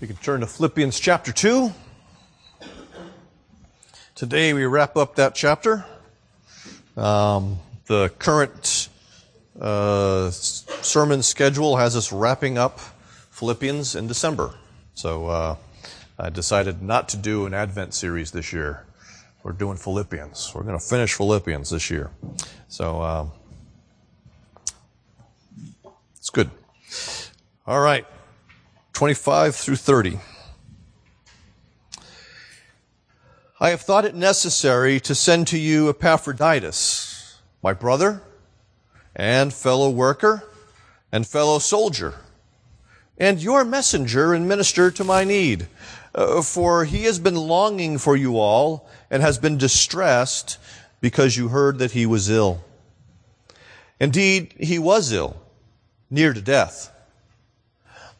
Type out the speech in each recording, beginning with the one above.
We can turn to Philippians chapter 2. Today we wrap up that chapter. Um, the current uh, sermon schedule has us wrapping up Philippians in December. So uh, I decided not to do an Advent series this year. We're doing Philippians. We're going to finish Philippians this year. So uh, it's good. All right. 25 through 30. I have thought it necessary to send to you Epaphroditus, my brother and fellow worker and fellow soldier, and your messenger and minister to my need. Uh, for he has been longing for you all and has been distressed because you heard that he was ill. Indeed, he was ill, near to death.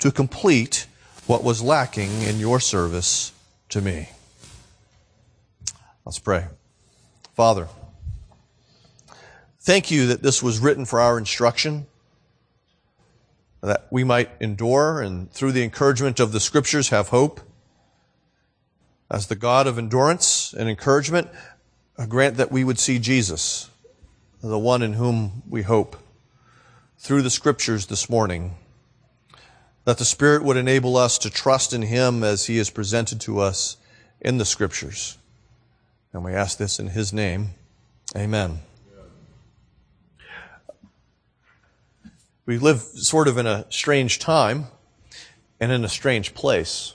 to complete what was lacking in your service to me. Let's pray. Father, thank you that this was written for our instruction, that we might endure and through the encouragement of the scriptures have hope. As the God of endurance and encouragement, grant that we would see Jesus, the one in whom we hope, through the scriptures this morning that the Spirit would enable us to trust in Him as He is presented to us in the Scriptures. And we ask this in His name. Amen. We live sort of in a strange time and in a strange place.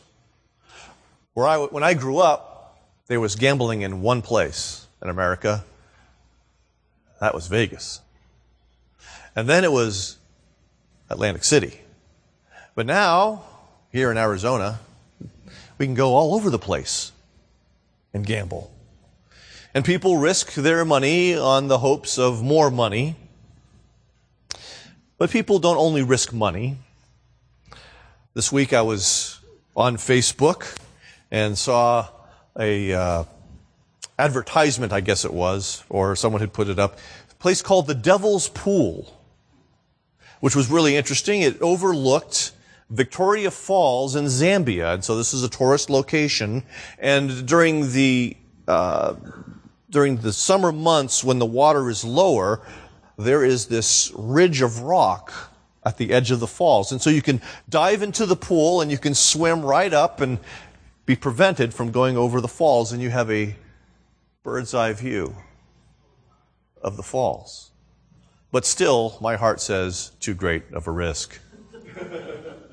Where I, when I grew up, there was gambling in one place in America. That was Vegas. And then it was Atlantic City. But now, here in Arizona, we can go all over the place and gamble. And people risk their money on the hopes of more money. But people don't only risk money. This week I was on Facebook and saw a uh, advertisement, I guess it was, or someone had put it up, a place called the Devil's Pool, which was really interesting. It overlooked Victoria Falls in Zambia. And so this is a tourist location. And during the, uh, during the summer months when the water is lower, there is this ridge of rock at the edge of the falls. And so you can dive into the pool and you can swim right up and be prevented from going over the falls and you have a bird's eye view of the falls. But still, my heart says, too great of a risk.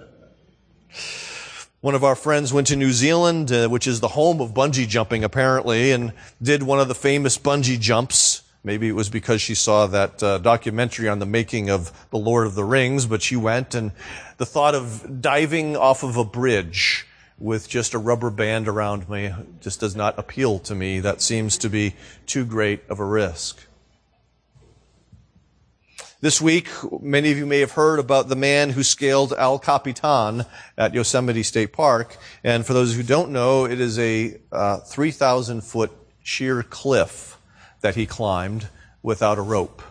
One of our friends went to New Zealand, uh, which is the home of bungee jumping apparently, and did one of the famous bungee jumps. Maybe it was because she saw that uh, documentary on the making of The Lord of the Rings, but she went and the thought of diving off of a bridge with just a rubber band around me just does not appeal to me. That seems to be too great of a risk. This week, many of you may have heard about the man who scaled El Capitan at Yosemite State Park. And for those who don't know, it is a uh, 3,000 foot sheer cliff that he climbed without a rope,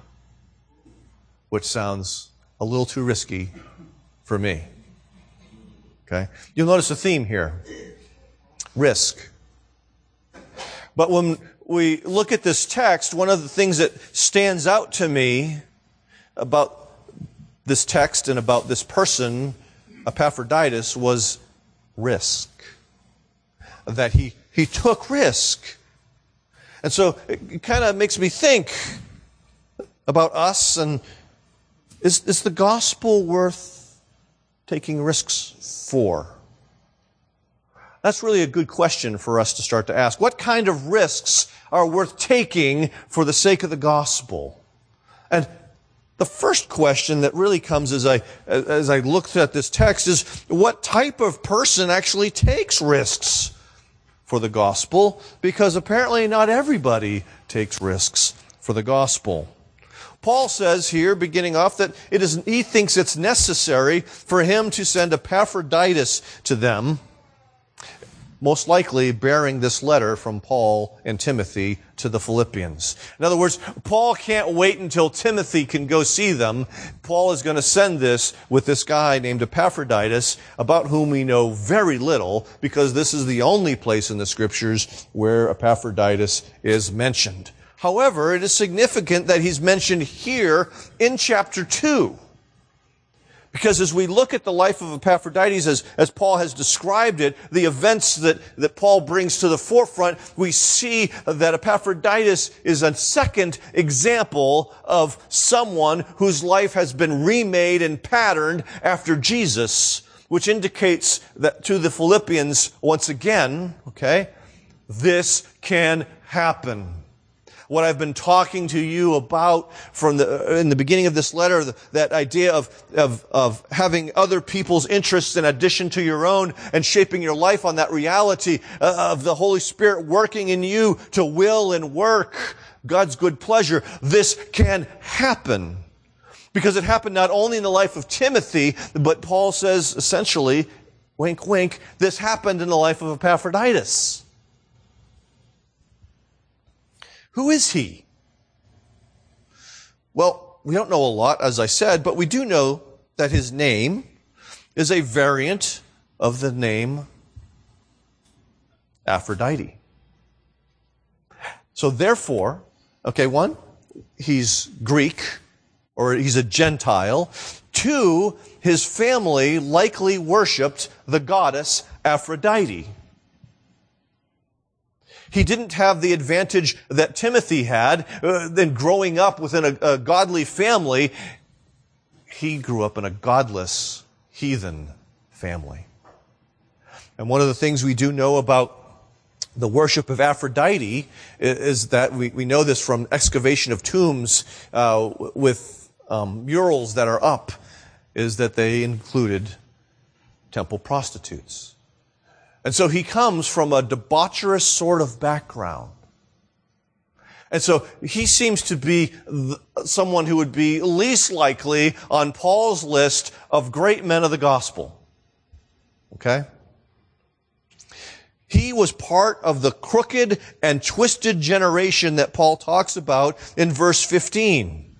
which sounds a little too risky for me. Okay? You'll notice a theme here risk. But when we look at this text, one of the things that stands out to me about this text and about this person, Epaphroditus, was risk. That he, he took risk. And so it kind of makes me think about us and is, is the gospel worth taking risks for? That's really a good question for us to start to ask. What kind of risks are worth taking for the sake of the gospel? And the first question that really comes as I, as I looked at this text is what type of person actually takes risks for the gospel? Because apparently not everybody takes risks for the gospel. Paul says here, beginning off, that it is, he thinks it's necessary for him to send Epaphroditus to them most likely bearing this letter from Paul and Timothy to the Philippians. In other words, Paul can't wait until Timothy can go see them. Paul is going to send this with this guy named Epaphroditus, about whom we know very little, because this is the only place in the scriptures where Epaphroditus is mentioned. However, it is significant that he's mentioned here in chapter 2. Because as we look at the life of Epaphroditus, as, as Paul has described it, the events that, that Paul brings to the forefront, we see that Epaphroditus is a second example of someone whose life has been remade and patterned after Jesus, which indicates that to the Philippians, once again, okay, this can happen what I've been talking to you about from the, in the beginning of this letter, that idea of, of, of having other people's interests in addition to your own and shaping your life on that reality uh, of the Holy Spirit working in you to will and work God's good pleasure. This can happen. Because it happened not only in the life of Timothy, but Paul says essentially, wink, wink, this happened in the life of Epaphroditus. Who is he? Well, we don't know a lot, as I said, but we do know that his name is a variant of the name Aphrodite. So therefore, okay, one, he's Greek, or he's a Gentile. Two, his family likely worshiped the goddess Aphrodite. He didn't have the advantage that Timothy had uh, in growing up within a, a godly family. He grew up in a godless, heathen family. And one of the things we do know about the worship of Aphrodite is that we, we know this from excavation of tombs uh, with um, murals that are up, is that they included temple prostitutes. And so he comes from a debaucherous sort of background. And so he seems to be someone who would be least likely on Paul's list of great men of the gospel. Okay? He was part of the crooked and twisted generation that Paul talks about in verse 15.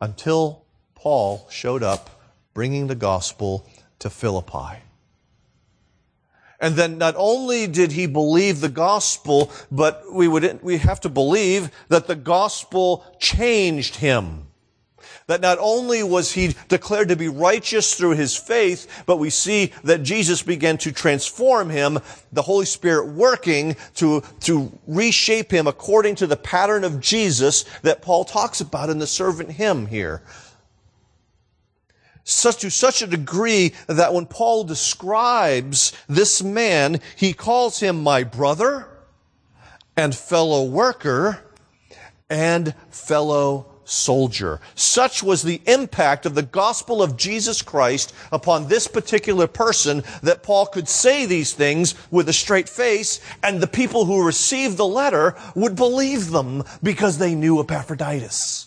Until Paul showed up bringing the gospel to Philippi. And then not only did he believe the gospel, but we would, we have to believe that the gospel changed him. That not only was he declared to be righteous through his faith, but we see that Jesus began to transform him, the Holy Spirit working to, to reshape him according to the pattern of Jesus that Paul talks about in the servant hymn here such to such a degree that when Paul describes this man, he calls him my brother and fellow worker and fellow soldier. Such was the impact of the gospel of Jesus Christ upon this particular person that Paul could say these things with a straight face and the people who received the letter would believe them because they knew Epaphroditus.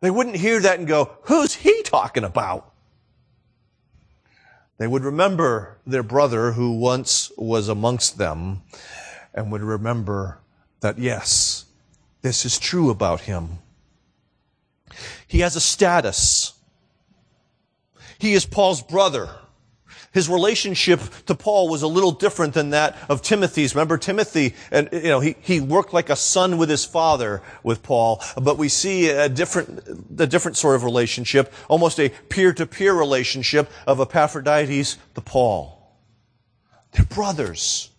They wouldn't hear that and go, who's he talking about? They would remember their brother who once was amongst them and would remember that, yes, this is true about him. He has a status. He is Paul's brother. His relationship to Paul was a little different than that of Timothy's. Remember Timothy, and you know, he, he worked like a son with his father with Paul, but we see a different, a different sort of relationship, almost a peer-to-peer relationship of Epaphroditus to Paul. They're brothers.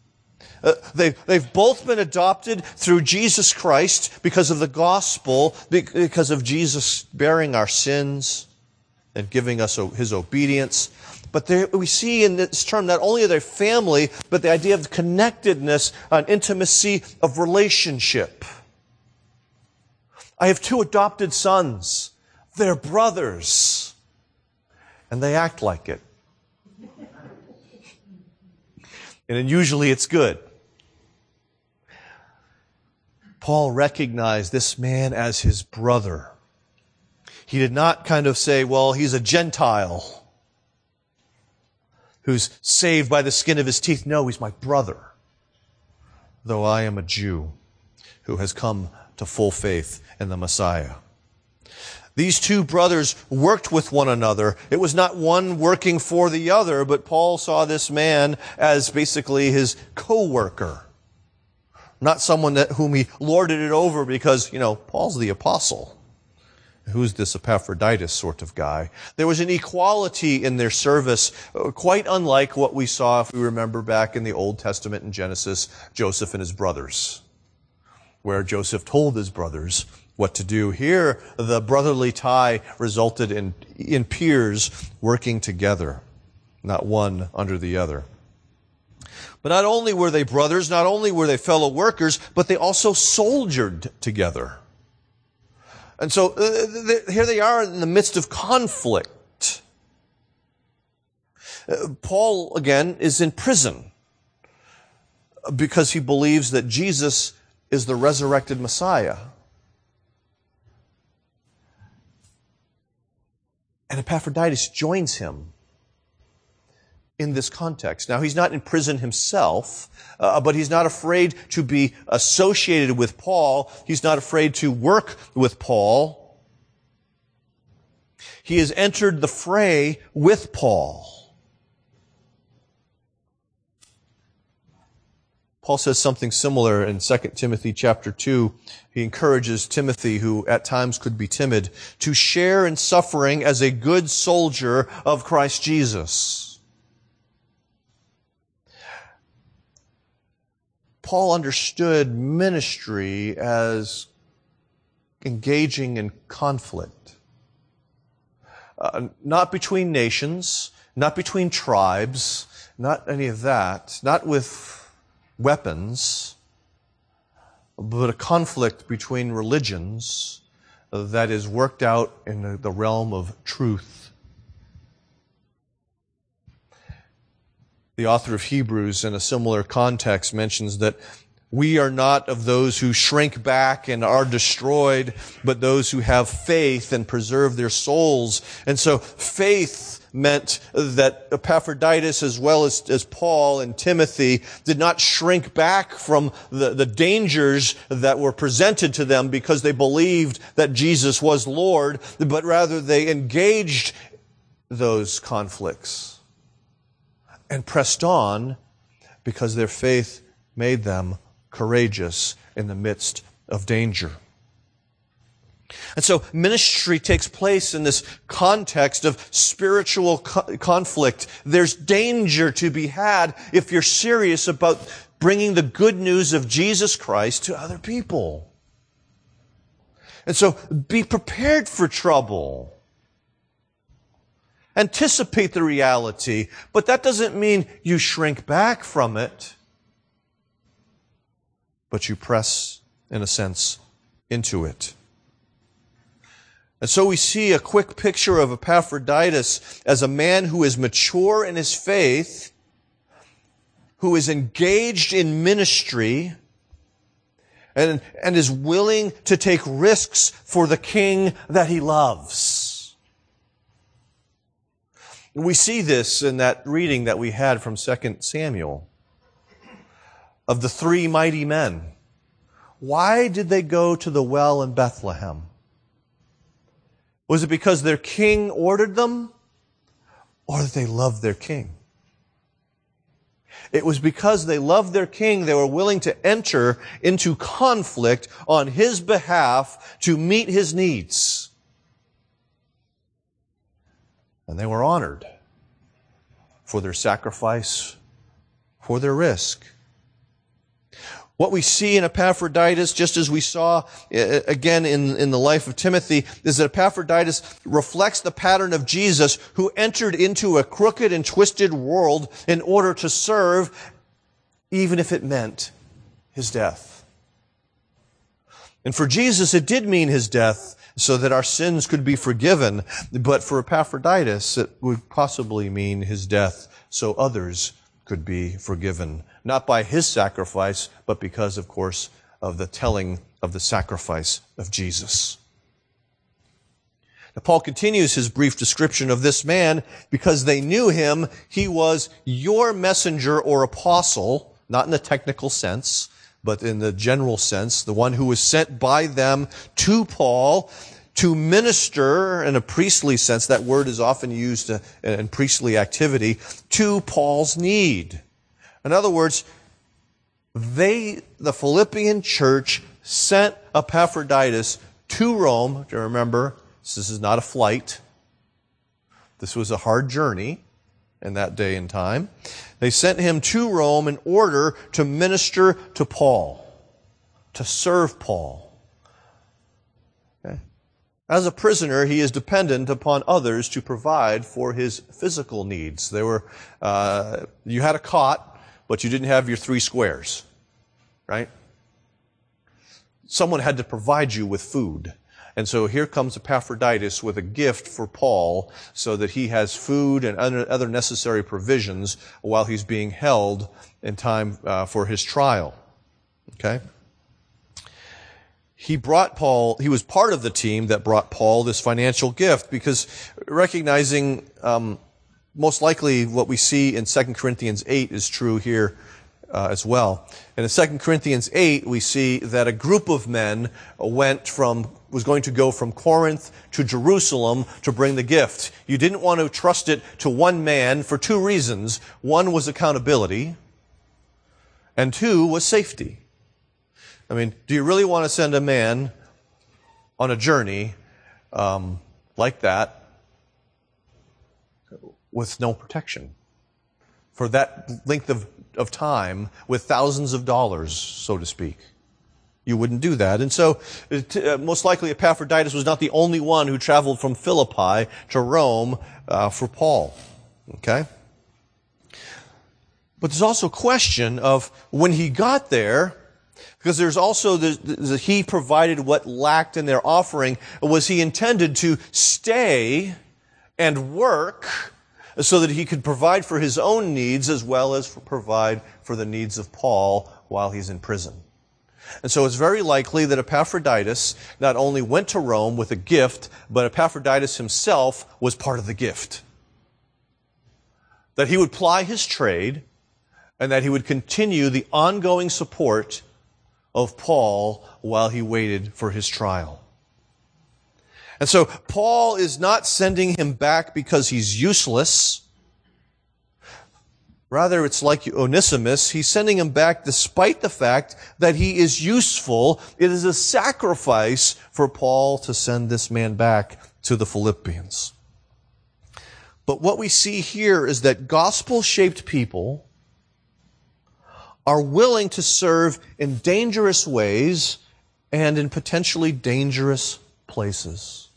Uh, they, they've both been adopted through Jesus Christ because of the gospel, because of Jesus bearing our sins and giving us his obedience. But there, we see in this term not only their family, but the idea of connectedness, an intimacy of relationship. I have two adopted sons. They're brothers. And they act like it. and usually it's good. Paul recognized this man as his brother. He did not kind of say, well, he's a Gentile who's saved by the skin of his teeth. No, he's my brother, though I am a Jew who has come to full faith in the Messiah. These two brothers worked with one another. It was not one working for the other, but Paul saw this man as basically his co-worker. Not someone that, whom he lorded it over because, you know, Paul's the apostle who's this Epaphroditus sort of guy. There was an equality in their service, uh, quite unlike what we saw, if we remember back in the Old Testament in Genesis, Joseph and his brothers, where Joseph told his brothers what to do. Here, the brotherly tie resulted in, in peers working together, not one under the other. But not only were they brothers, not only were they fellow workers, but they also soldiered together. And so uh, here they are in the midst of conflict. Uh, Paul, again, is in prison because he believes that Jesus is the resurrected Messiah. And Epaphroditus joins him in this context. Now, he's not in prison himself, uh, but he's not afraid to be associated with Paul. He's not afraid to work with Paul. He has entered the fray with Paul. Paul says something similar in 2 Timothy chapter 2. He encourages Timothy, who at times could be timid, to share in suffering as a good soldier of Christ Jesus. Paul understood ministry as engaging in conflict. Uh, not between nations, not between tribes, not any of that, not with weapons, but a conflict between religions that is worked out in the realm of truth The author of Hebrews, in a similar context, mentions that we are not of those who shrink back and are destroyed, but those who have faith and preserve their souls. And so faith meant that Epaphroditus, as well as, as Paul and Timothy, did not shrink back from the, the dangers that were presented to them because they believed that Jesus was Lord, but rather they engaged those conflicts and pressed on because their faith made them courageous in the midst of danger. And so ministry takes place in this context of spiritual co- conflict. There's danger to be had if you're serious about bringing the good news of Jesus Christ to other people. And so be prepared for trouble. Anticipate the reality, but that doesn't mean you shrink back from it, but you press, in a sense, into it. And so we see a quick picture of Epaphroditus as a man who is mature in his faith, who is engaged in ministry, and, and is willing to take risks for the king that he loves. We see this in that reading that we had from 2 Samuel of the three mighty men. Why did they go to the well in Bethlehem? Was it because their king ordered them or that they loved their king? It was because they loved their king, they were willing to enter into conflict on his behalf to meet his needs. And they were honored for their sacrifice, for their risk. What we see in Epaphroditus, just as we saw uh, again in, in the life of Timothy, is that Epaphroditus reflects the pattern of Jesus who entered into a crooked and twisted world in order to serve, even if it meant his death. And for Jesus, it did mean his death so that our sins could be forgiven. But for Epaphroditus, it would possibly mean his death so others could be forgiven. Not by his sacrifice, but because, of course, of the telling of the sacrifice of Jesus. Now, Paul continues his brief description of this man because they knew him. He was your messenger or apostle, not in the technical sense, but in the general sense, the one who was sent by them to Paul to minister in a priestly sense. That word is often used uh, in priestly activity to Paul's need. In other words, they, the Philippian church, sent Epaphroditus to Rome. Do you remember? This is not a flight. This was a hard journey in that day and time. They sent him to Rome in order to minister to Paul, to serve Paul. As a prisoner, he is dependent upon others to provide for his physical needs. They were, uh, you had a cot, but you didn't have your three squares, right? Someone had to provide you with food. And so here comes Epaphroditus with a gift for Paul so that he has food and other necessary provisions while he's being held in time uh, for his trial. Okay? He brought Paul, he was part of the team that brought Paul this financial gift because recognizing um, most likely what we see in 2 Corinthians 8 is true here uh, as well. And in 2 Corinthians 8, we see that a group of men went from, was going to go from Corinth to Jerusalem to bring the gift. You didn't want to trust it to one man for two reasons. One was accountability, and two was safety. I mean, do you really want to send a man on a journey um, like that with no protection for that length of of time with thousands of dollars, so to speak. You wouldn't do that. And so, uh, most likely Epaphroditus was not the only one who traveled from Philippi to Rome uh, for Paul. Okay? But there's also a question of when he got there, because there's also the, the, he provided what lacked in their offering. Was he intended to stay and work so that he could provide for his own needs as well as for provide for the needs of Paul while he's in prison. And so it's very likely that Epaphroditus not only went to Rome with a gift, but Epaphroditus himself was part of the gift. That he would ply his trade and that he would continue the ongoing support of Paul while he waited for his trial. And so Paul is not sending him back because he's useless. Rather, it's like Onesimus. He's sending him back despite the fact that he is useful. It is a sacrifice for Paul to send this man back to the Philippians. But what we see here is that gospel shaped people are willing to serve in dangerous ways and in potentially dangerous places.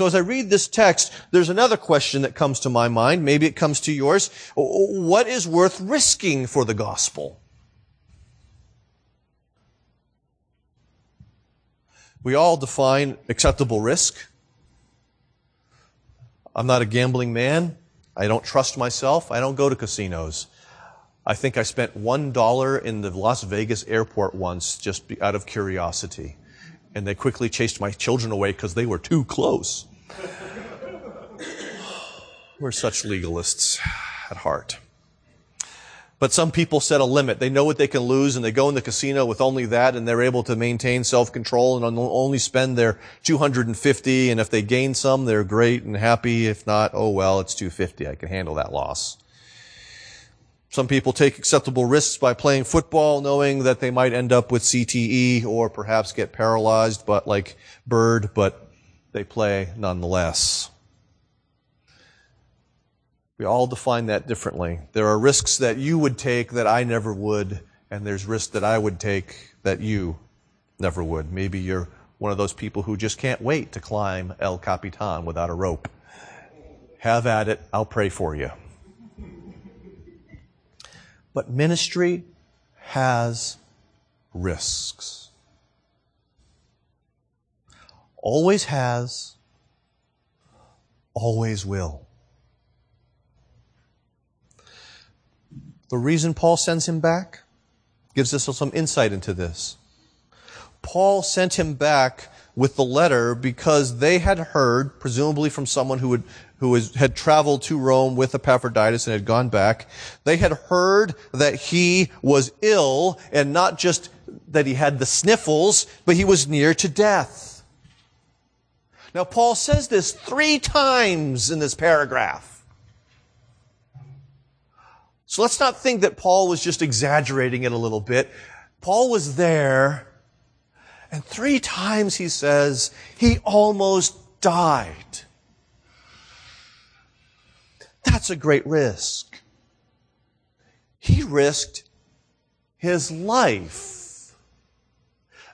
So as I read this text, there's another question that comes to my mind. Maybe it comes to yours. What is worth risking for the gospel? We all define acceptable risk. I'm not a gambling man. I don't trust myself. I don't go to casinos. I think I spent one dollar in the Las Vegas airport once just out of curiosity and they quickly chased my children away because they were too close. We're such legalists at heart. But some people set a limit. They know what they can lose and they go in the casino with only that and they're able to maintain self-control and only spend their 250 and if they gain some, they're great and happy. If not, oh well, it's 250. I can handle that loss. Some people take acceptable risks by playing football, knowing that they might end up with CTE or perhaps get paralyzed, but like Bird, but they play nonetheless. We all define that differently. There are risks that you would take that I never would, and there's risks that I would take that you never would. Maybe you're one of those people who just can't wait to climb El Capitan without a rope. Have at it. I'll pray for you. But ministry has risks. Always has, always will. The reason Paul sends him back gives us some insight into this. Paul sent him back with the letter because they had heard, presumably from someone who had, who was, had traveled to Rome with Epaphroditus and had gone back. They had heard that he was ill and not just that he had the sniffles, but he was near to death. Now Paul says this three times in this paragraph. So let's not think that Paul was just exaggerating it a little bit. Paul was there and three times he says he almost died. That's a great risk. He risked his life.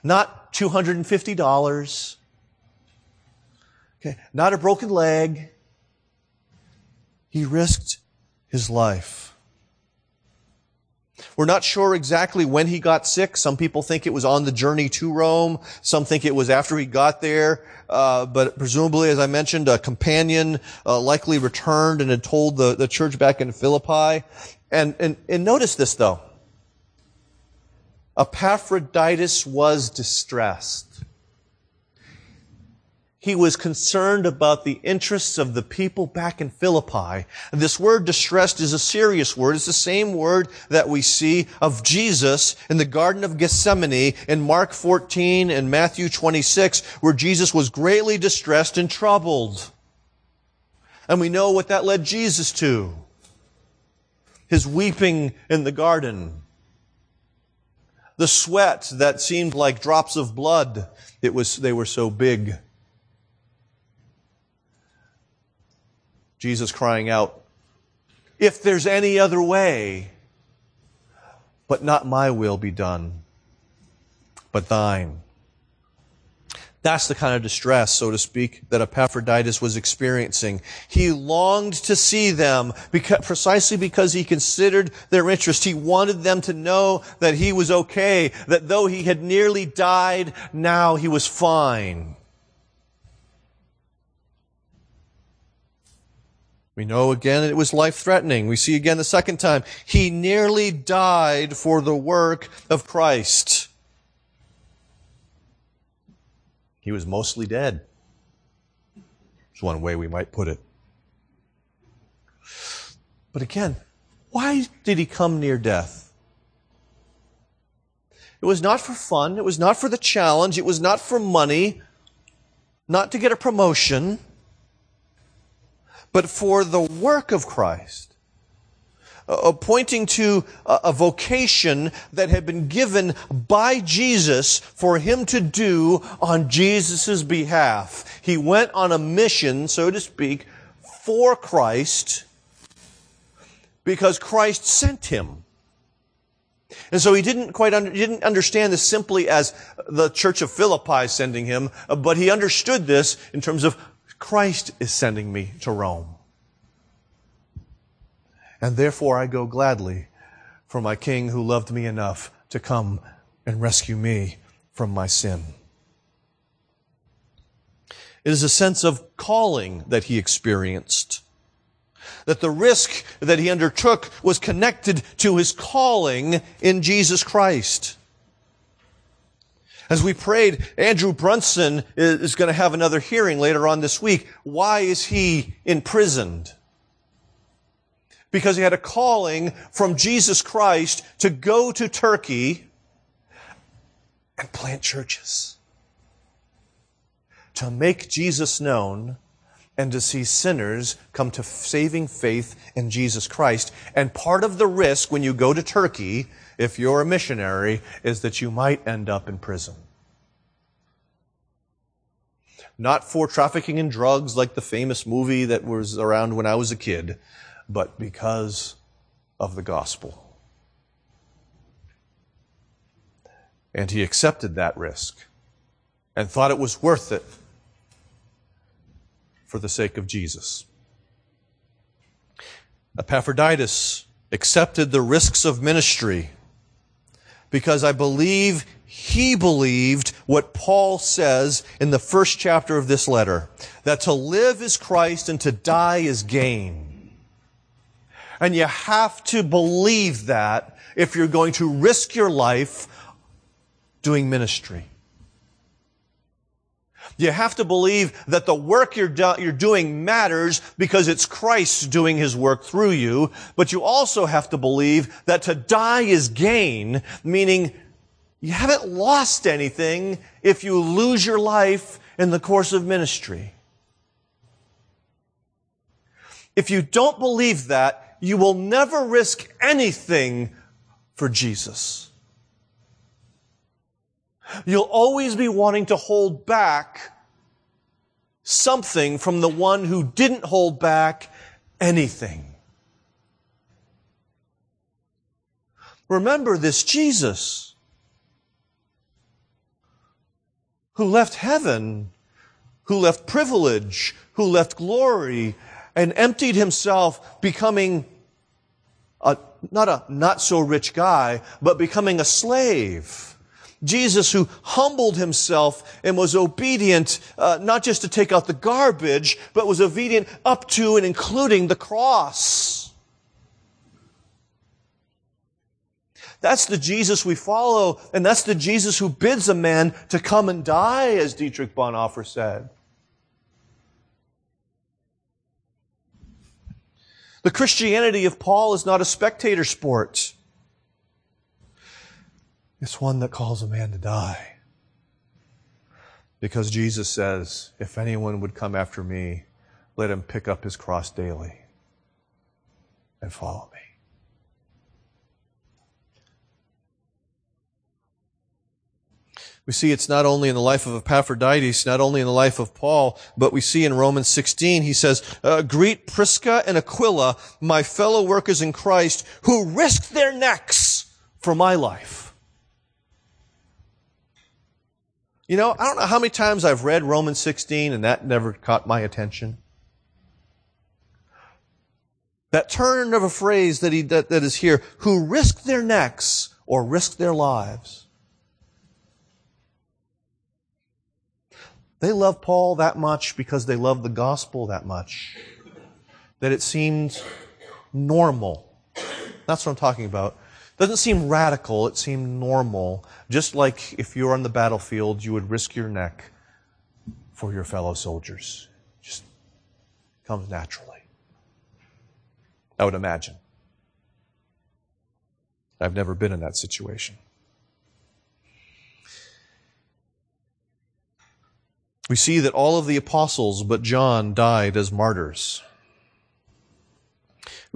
Not $250. Okay. Not a broken leg. He risked his life. We're not sure exactly when he got sick. Some people think it was on the journey to Rome. Some think it was after he got there. Uh, but presumably, as I mentioned, a companion uh, likely returned and had told the, the church back in Philippi. And, and, and notice this though. Epaphroditus was distressed. He was concerned about the interests of the people back in Philippi. This word distressed is a serious word. It's the same word that we see of Jesus in the Garden of Gethsemane in Mark 14 and Matthew 26, where Jesus was greatly distressed and troubled. And we know what that led Jesus to. His weeping in the garden. The sweat that seemed like drops of blood. It was, they were so big. Jesus crying out, If there's any other way, but not my will be done, but thine. That's the kind of distress, so to speak, that Epaphroditus was experiencing. He longed to see them because, precisely because he considered their interest. He wanted them to know that he was okay, that though he had nearly died, now he was fine. We know again it was life threatening. We see again the second time. He nearly died for the work of Christ. He was mostly dead. It's one way we might put it. But again, why did he come near death? It was not for fun. It was not for the challenge. It was not for money. Not to get a promotion but for the work of Christ. Uh, pointing to a, a vocation that had been given by Jesus for him to do on Jesus' behalf. He went on a mission, so to speak, for Christ because Christ sent him. And so he didn't quite didn't understand this simply as the church of Philippi sending him, but he understood this in terms of Christ is sending me to Rome. And therefore I go gladly for my King who loved me enough to come and rescue me from my sin. It is a sense of calling that he experienced. That the risk that he undertook was connected to his calling in Jesus Christ. As we prayed, Andrew Brunson is going to have another hearing later on this week. Why is he imprisoned? Because he had a calling from Jesus Christ to go to Turkey and plant churches. To make Jesus known and to see sinners come to saving faith in Jesus Christ. And part of the risk when you go to Turkey if you're a missionary, is that you might end up in prison. Not for trafficking in drugs like the famous movie that was around when I was a kid, but because of the gospel. And he accepted that risk and thought it was worth it for the sake of Jesus. Epaphroditus accepted the risks of ministry because I believe he believed what Paul says in the first chapter of this letter that to live is Christ and to die is gain. And you have to believe that if you're going to risk your life doing ministry. You have to believe that the work you're, do- you're doing matters because it's Christ doing his work through you. But you also have to believe that to die is gain, meaning you haven't lost anything if you lose your life in the course of ministry. If you don't believe that, you will never risk anything for Jesus. You'll always be wanting to hold back something from the one who didn't hold back anything. Remember this Jesus who left heaven, who left privilege, who left glory, and emptied himself, becoming a, not a not so rich guy, but becoming a slave. Jesus, who humbled himself and was obedient, uh, not just to take out the garbage, but was obedient up to and including the cross. That's the Jesus we follow, and that's the Jesus who bids a man to come and die, as Dietrich Bonhoeffer said. The Christianity of Paul is not a spectator sport. It's one that calls a man to die. Because Jesus says, if anyone would come after me, let him pick up his cross daily and follow me. We see it's not only in the life of Epaphroditus, not only in the life of Paul, but we see in Romans 16, he says, uh, greet Prisca and Aquila, my fellow workers in Christ, who risked their necks for my life. You know, I don't know how many times I've read Romans 16 and that never caught my attention. That turn of a phrase that, he, that, that is here, who risked their necks or risked their lives. They love Paul that much because they love the gospel that much. That it seemed normal. That's what I'm talking about. Doesn't seem radical, it seemed normal. Just like if you're on the battlefield, you would risk your neck for your fellow soldiers. Just comes naturally. I would imagine. I've never been in that situation. we see that all of the apostles but John died as martyrs.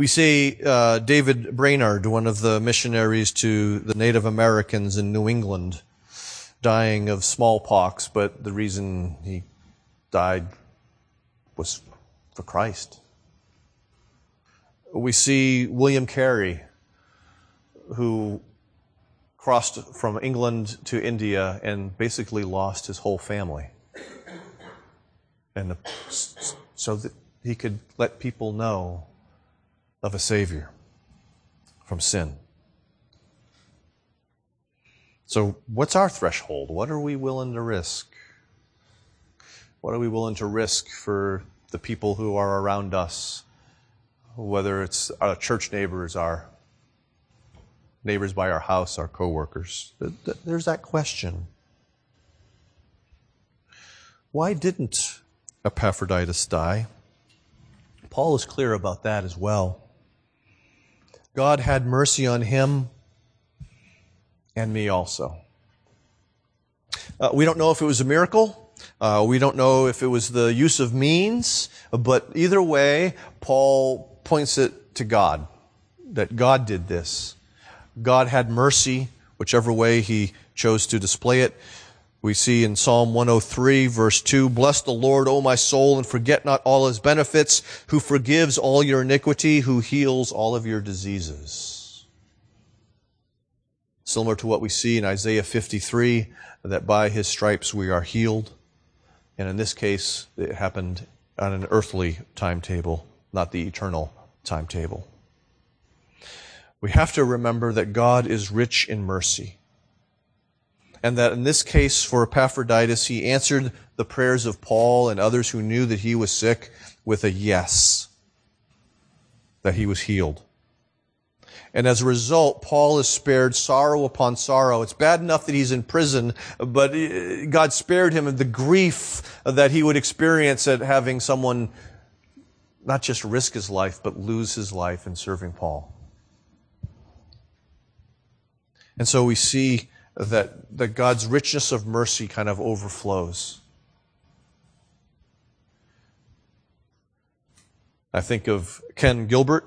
We see uh, David Brainerd, one of the missionaries to the Native Americans in New England, dying of smallpox, but the reason he died was for Christ. We see William Carey, who crossed from England to India and basically lost his whole family and so that he could let people know of a Savior from sin. So, what's our threshold? What are we willing to risk? What are we willing to risk for the people who are around us? Whether it's our church neighbors, our neighbors by our house, our coworkers. There's that question. Why didn't Epaphroditus die. Paul is clear about that as well. God had mercy on him and me also. Uh, we don't know if it was a miracle. Uh, we don't know if it was the use of means, but either way, Paul points it to God, that God did this. God had mercy, whichever way he chose to display it. We see in Psalm 103 verse 2, Bless the Lord, O my soul, and forget not all his benefits, who forgives all your iniquity, who heals all of your diseases. Similar to what we see in Isaiah 53, that by his stripes we are healed. And in this case, it happened on an earthly timetable, not the eternal timetable. We have to remember that God is rich in mercy. And that in this case for Epaphroditus, he answered the prayers of Paul and others who knew that he was sick with a yes, that he was healed. And as a result, Paul is spared sorrow upon sorrow. It's bad enough that he's in prison, but uh, God spared him the grief that he would experience at having someone not just risk his life, but lose his life in serving Paul. And so we see that, that God's richness of mercy kind of overflows. I think of Ken Gilbert,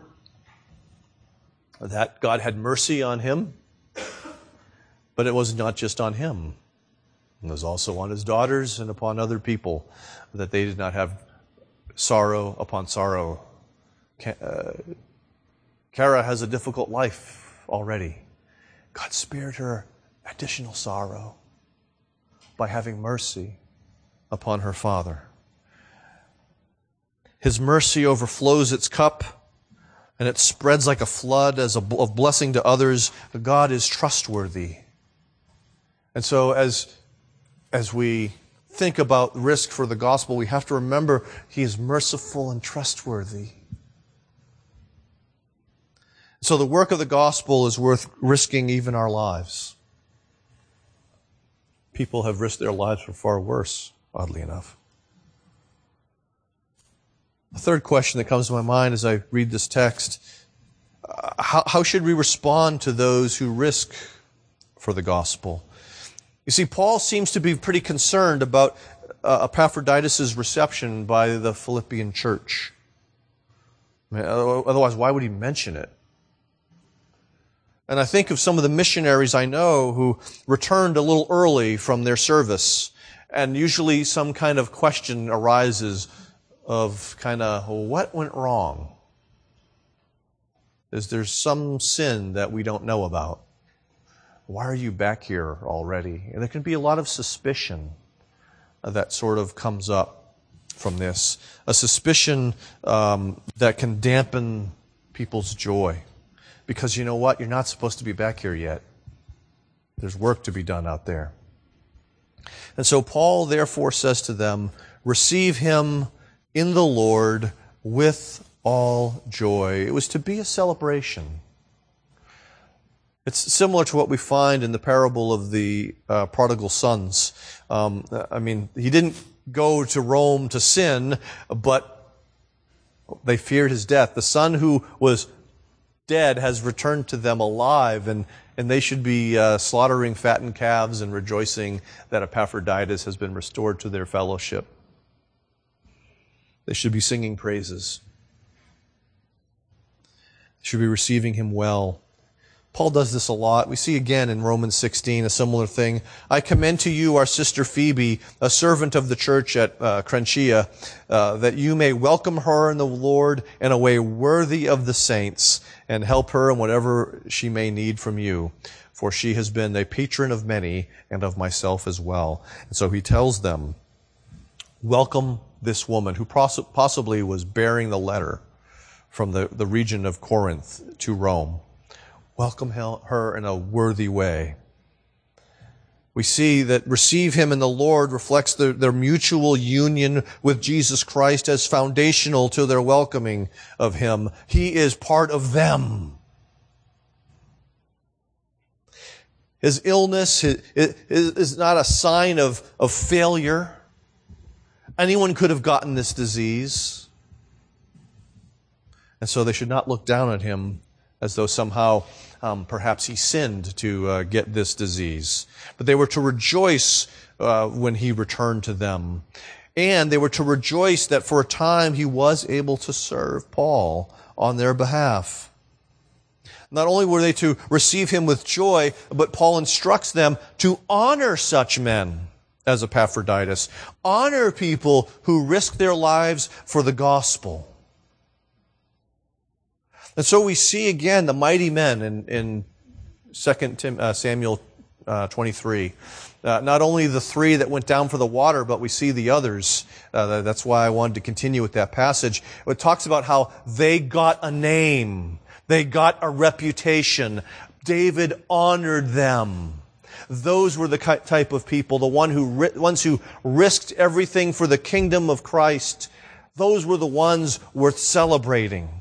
that God had mercy on him, but it was not just on him. It was also on his daughters and upon other people that they did not have sorrow upon sorrow. Uh, Kara has a difficult life already. God spared her additional sorrow by having mercy upon her father. His mercy overflows its cup and it spreads like a flood as a, of blessing to others. God is trustworthy. And so as, as we think about risk for the gospel, we have to remember he is merciful and trustworthy. So the work of the gospel is worth risking even our lives. People have risked their lives for far worse, oddly enough. The third question that comes to my mind as I read this text uh, how, how should we respond to those who risk for the gospel? You see, Paul seems to be pretty concerned about uh, Epaphroditus' reception by the Philippian church. I mean, otherwise, why would he mention it? And I think of some of the missionaries I know who returned a little early from their service, and usually some kind of question arises of kind of what went wrong? Is there some sin that we don't know about? Why are you back here already? And there can be a lot of suspicion that sort of comes up from this. A suspicion um, that can dampen people's joy. Because you know what? You're not supposed to be back here yet. There's work to be done out there. And so Paul therefore says to them, Receive him in the Lord with all joy. It was to be a celebration. It's similar to what we find in the parable of the uh, prodigal sons. Um, I mean, he didn't go to Rome to sin, but they feared his death. The son who was dead has returned to them alive, and, and they should be uh, slaughtering fattened calves and rejoicing that Epaphroditus has been restored to their fellowship. They should be singing praises. They should be receiving him well. Paul does this a lot. We see again in Romans 16 a similar thing. I commend to you our sister Phoebe, a servant of the church at uh, Cenchreae, uh, that you may welcome her in the Lord in a way worthy of the saints and help her in whatever she may need from you. For she has been a patron of many and of myself as well. And so he tells them, welcome this woman who possibly was bearing the letter from the, the region of Corinth to Rome welcome her in a worthy way. We see that receive him in the Lord reflects their, mutual union with Jesus Christ as foundational to their welcoming of him. He is part of them. His illness is not a sign of, of failure. Anyone could have gotten this disease. And so they should not look down at him as though somehow um, perhaps he sinned to uh, get this disease. But they were to rejoice uh, when he returned to them. And they were to rejoice that for a time he was able to serve Paul on their behalf. Not only were they to receive him with joy, but Paul instructs them to honor such men as Epaphroditus. Honor people who risk their lives for the gospel. And so we see again the mighty men in, in 2 Tim, uh, Samuel uh, 23. Uh, not only the three that went down for the water, but we see the others. Uh, that's why I wanted to continue with that passage. It talks about how they got a name. They got a reputation. David honored them. Those were the type of people, the one who, ones who risked everything for the kingdom of Christ. Those were the ones worth celebrating.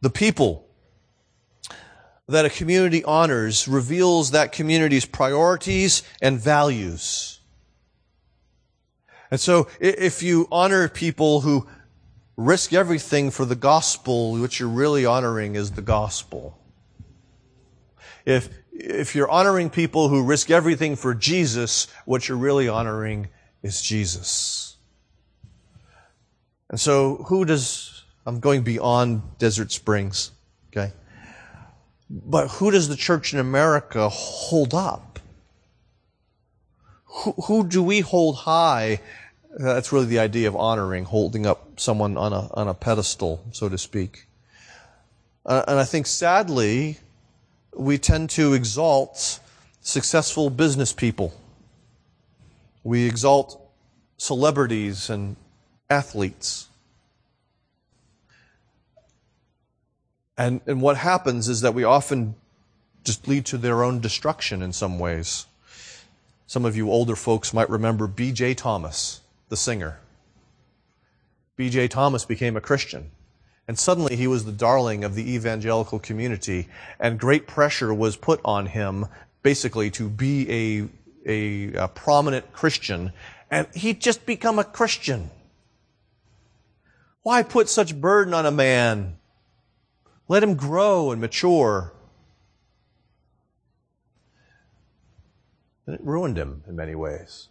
The people that a community honors reveals that community's priorities and values. And so if you honor people who risk everything for the gospel, what you're really honoring is the gospel. If, if you're honoring people who risk everything for Jesus, what you're really honoring is Jesus. And so who does, I'm going beyond Desert Springs, okay? But who does the church in America hold up? Who, who do we hold high that's really the idea of honoring, holding up someone on a, on a pedestal, so to speak. Uh, and I think sadly, we tend to exalt successful business people. We exalt celebrities and athletes. And, and what happens is that we often just lead to their own destruction in some ways. Some of you older folks might remember B.J. Thomas the singer. B.J. Thomas became a Christian. And suddenly he was the darling of the evangelical community, and great pressure was put on him basically to be a, a, a prominent Christian, and he'd just become a Christian. Why put such burden on a man? Let him grow and mature. And it ruined him in many ways.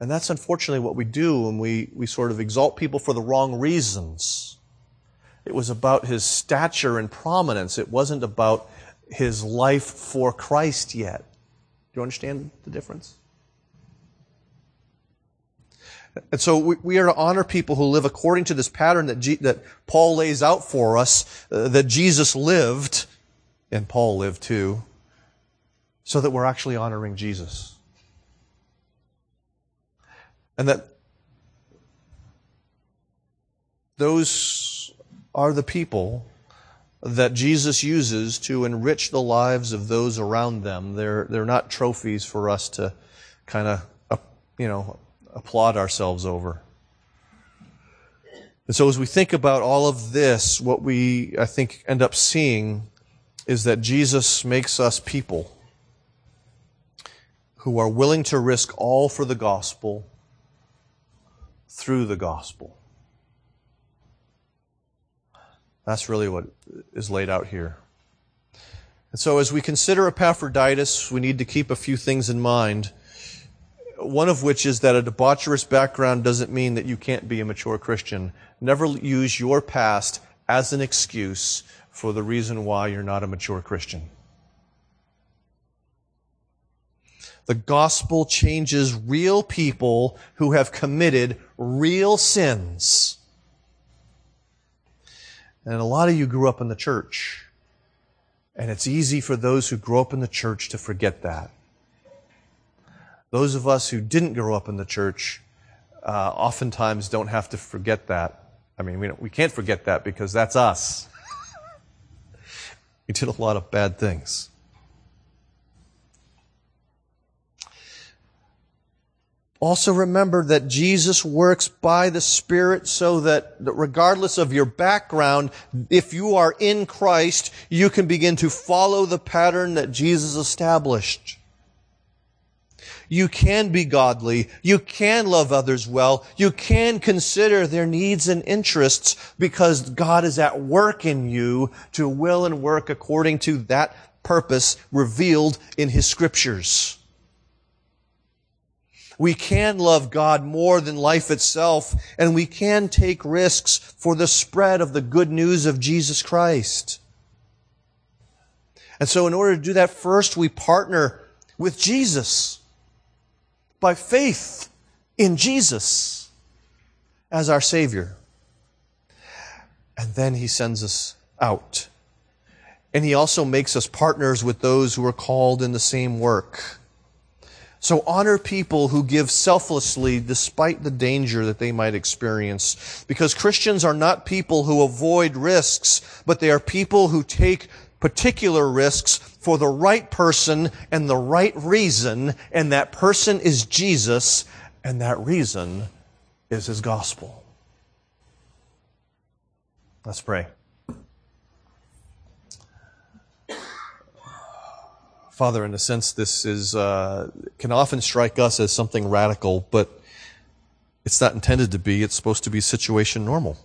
And that's unfortunately what we do when we, we sort of exalt people for the wrong reasons. It was about his stature and prominence. It wasn't about his life for Christ yet. Do you understand the difference? And so we, we, are to honor people who live according to this pattern that, G, that Paul lays out for us, uh, that Jesus lived, and Paul lived too, so that we're actually honoring Jesus. And that those are the people that Jesus uses to enrich the lives of those around them. They're, they're not trophies for us to kind of, you know, applaud ourselves over. And so as we think about all of this, what we, I think, end up seeing is that Jesus makes us people who are willing to risk all for the gospel through the gospel. That's really what is laid out here. And so, as we consider Epaphroditus, we need to keep a few things in mind. One of which is that a debaucherous background doesn't mean that you can't be a mature Christian. Never use your past as an excuse for the reason why you're not a mature Christian. The gospel changes real people who have committed real sins. And a lot of you grew up in the church. And it's easy for those who grow up in the church to forget that. Those of us who didn't grow up in the church uh, oftentimes don't have to forget that. I mean, we, we can't forget that because that's us. we did a lot of bad things. Also remember that Jesus works by the Spirit so that regardless of your background, if you are in Christ, you can begin to follow the pattern that Jesus established. You can be godly. You can love others well. You can consider their needs and interests because God is at work in you to will and work according to that purpose revealed in His scriptures. We can love God more than life itself, and we can take risks for the spread of the good news of Jesus Christ. And so in order to do that, first we partner with Jesus by faith in Jesus as our Savior. And then He sends us out. And He also makes us partners with those who are called in the same work. So honor people who give selflessly despite the danger that they might experience. Because Christians are not people who avoid risks, but they are people who take particular risks for the right person and the right reason, and that person is Jesus, and that reason is his gospel. Let's pray. Father, in a sense, this is uh, can often strike us as something radical, but it's not intended to be. It's supposed to be situation normal.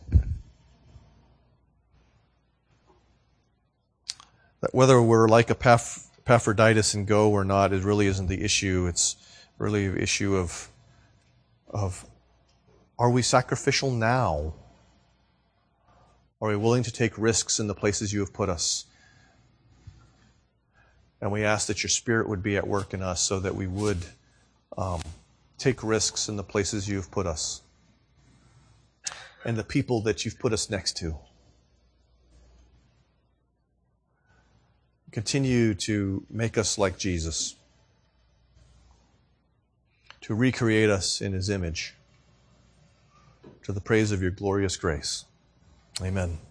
That whether we're like Epaphroditus and go or not, it really isn't the issue. It's really an issue of of are we sacrificial now? Are we willing to take risks in the places you have put us? And we ask that your Spirit would be at work in us so that we would um, take risks in the places you have put us and the people that you've put us next to. Continue to make us like Jesus, to recreate us in his image, to the praise of your glorious grace. Amen.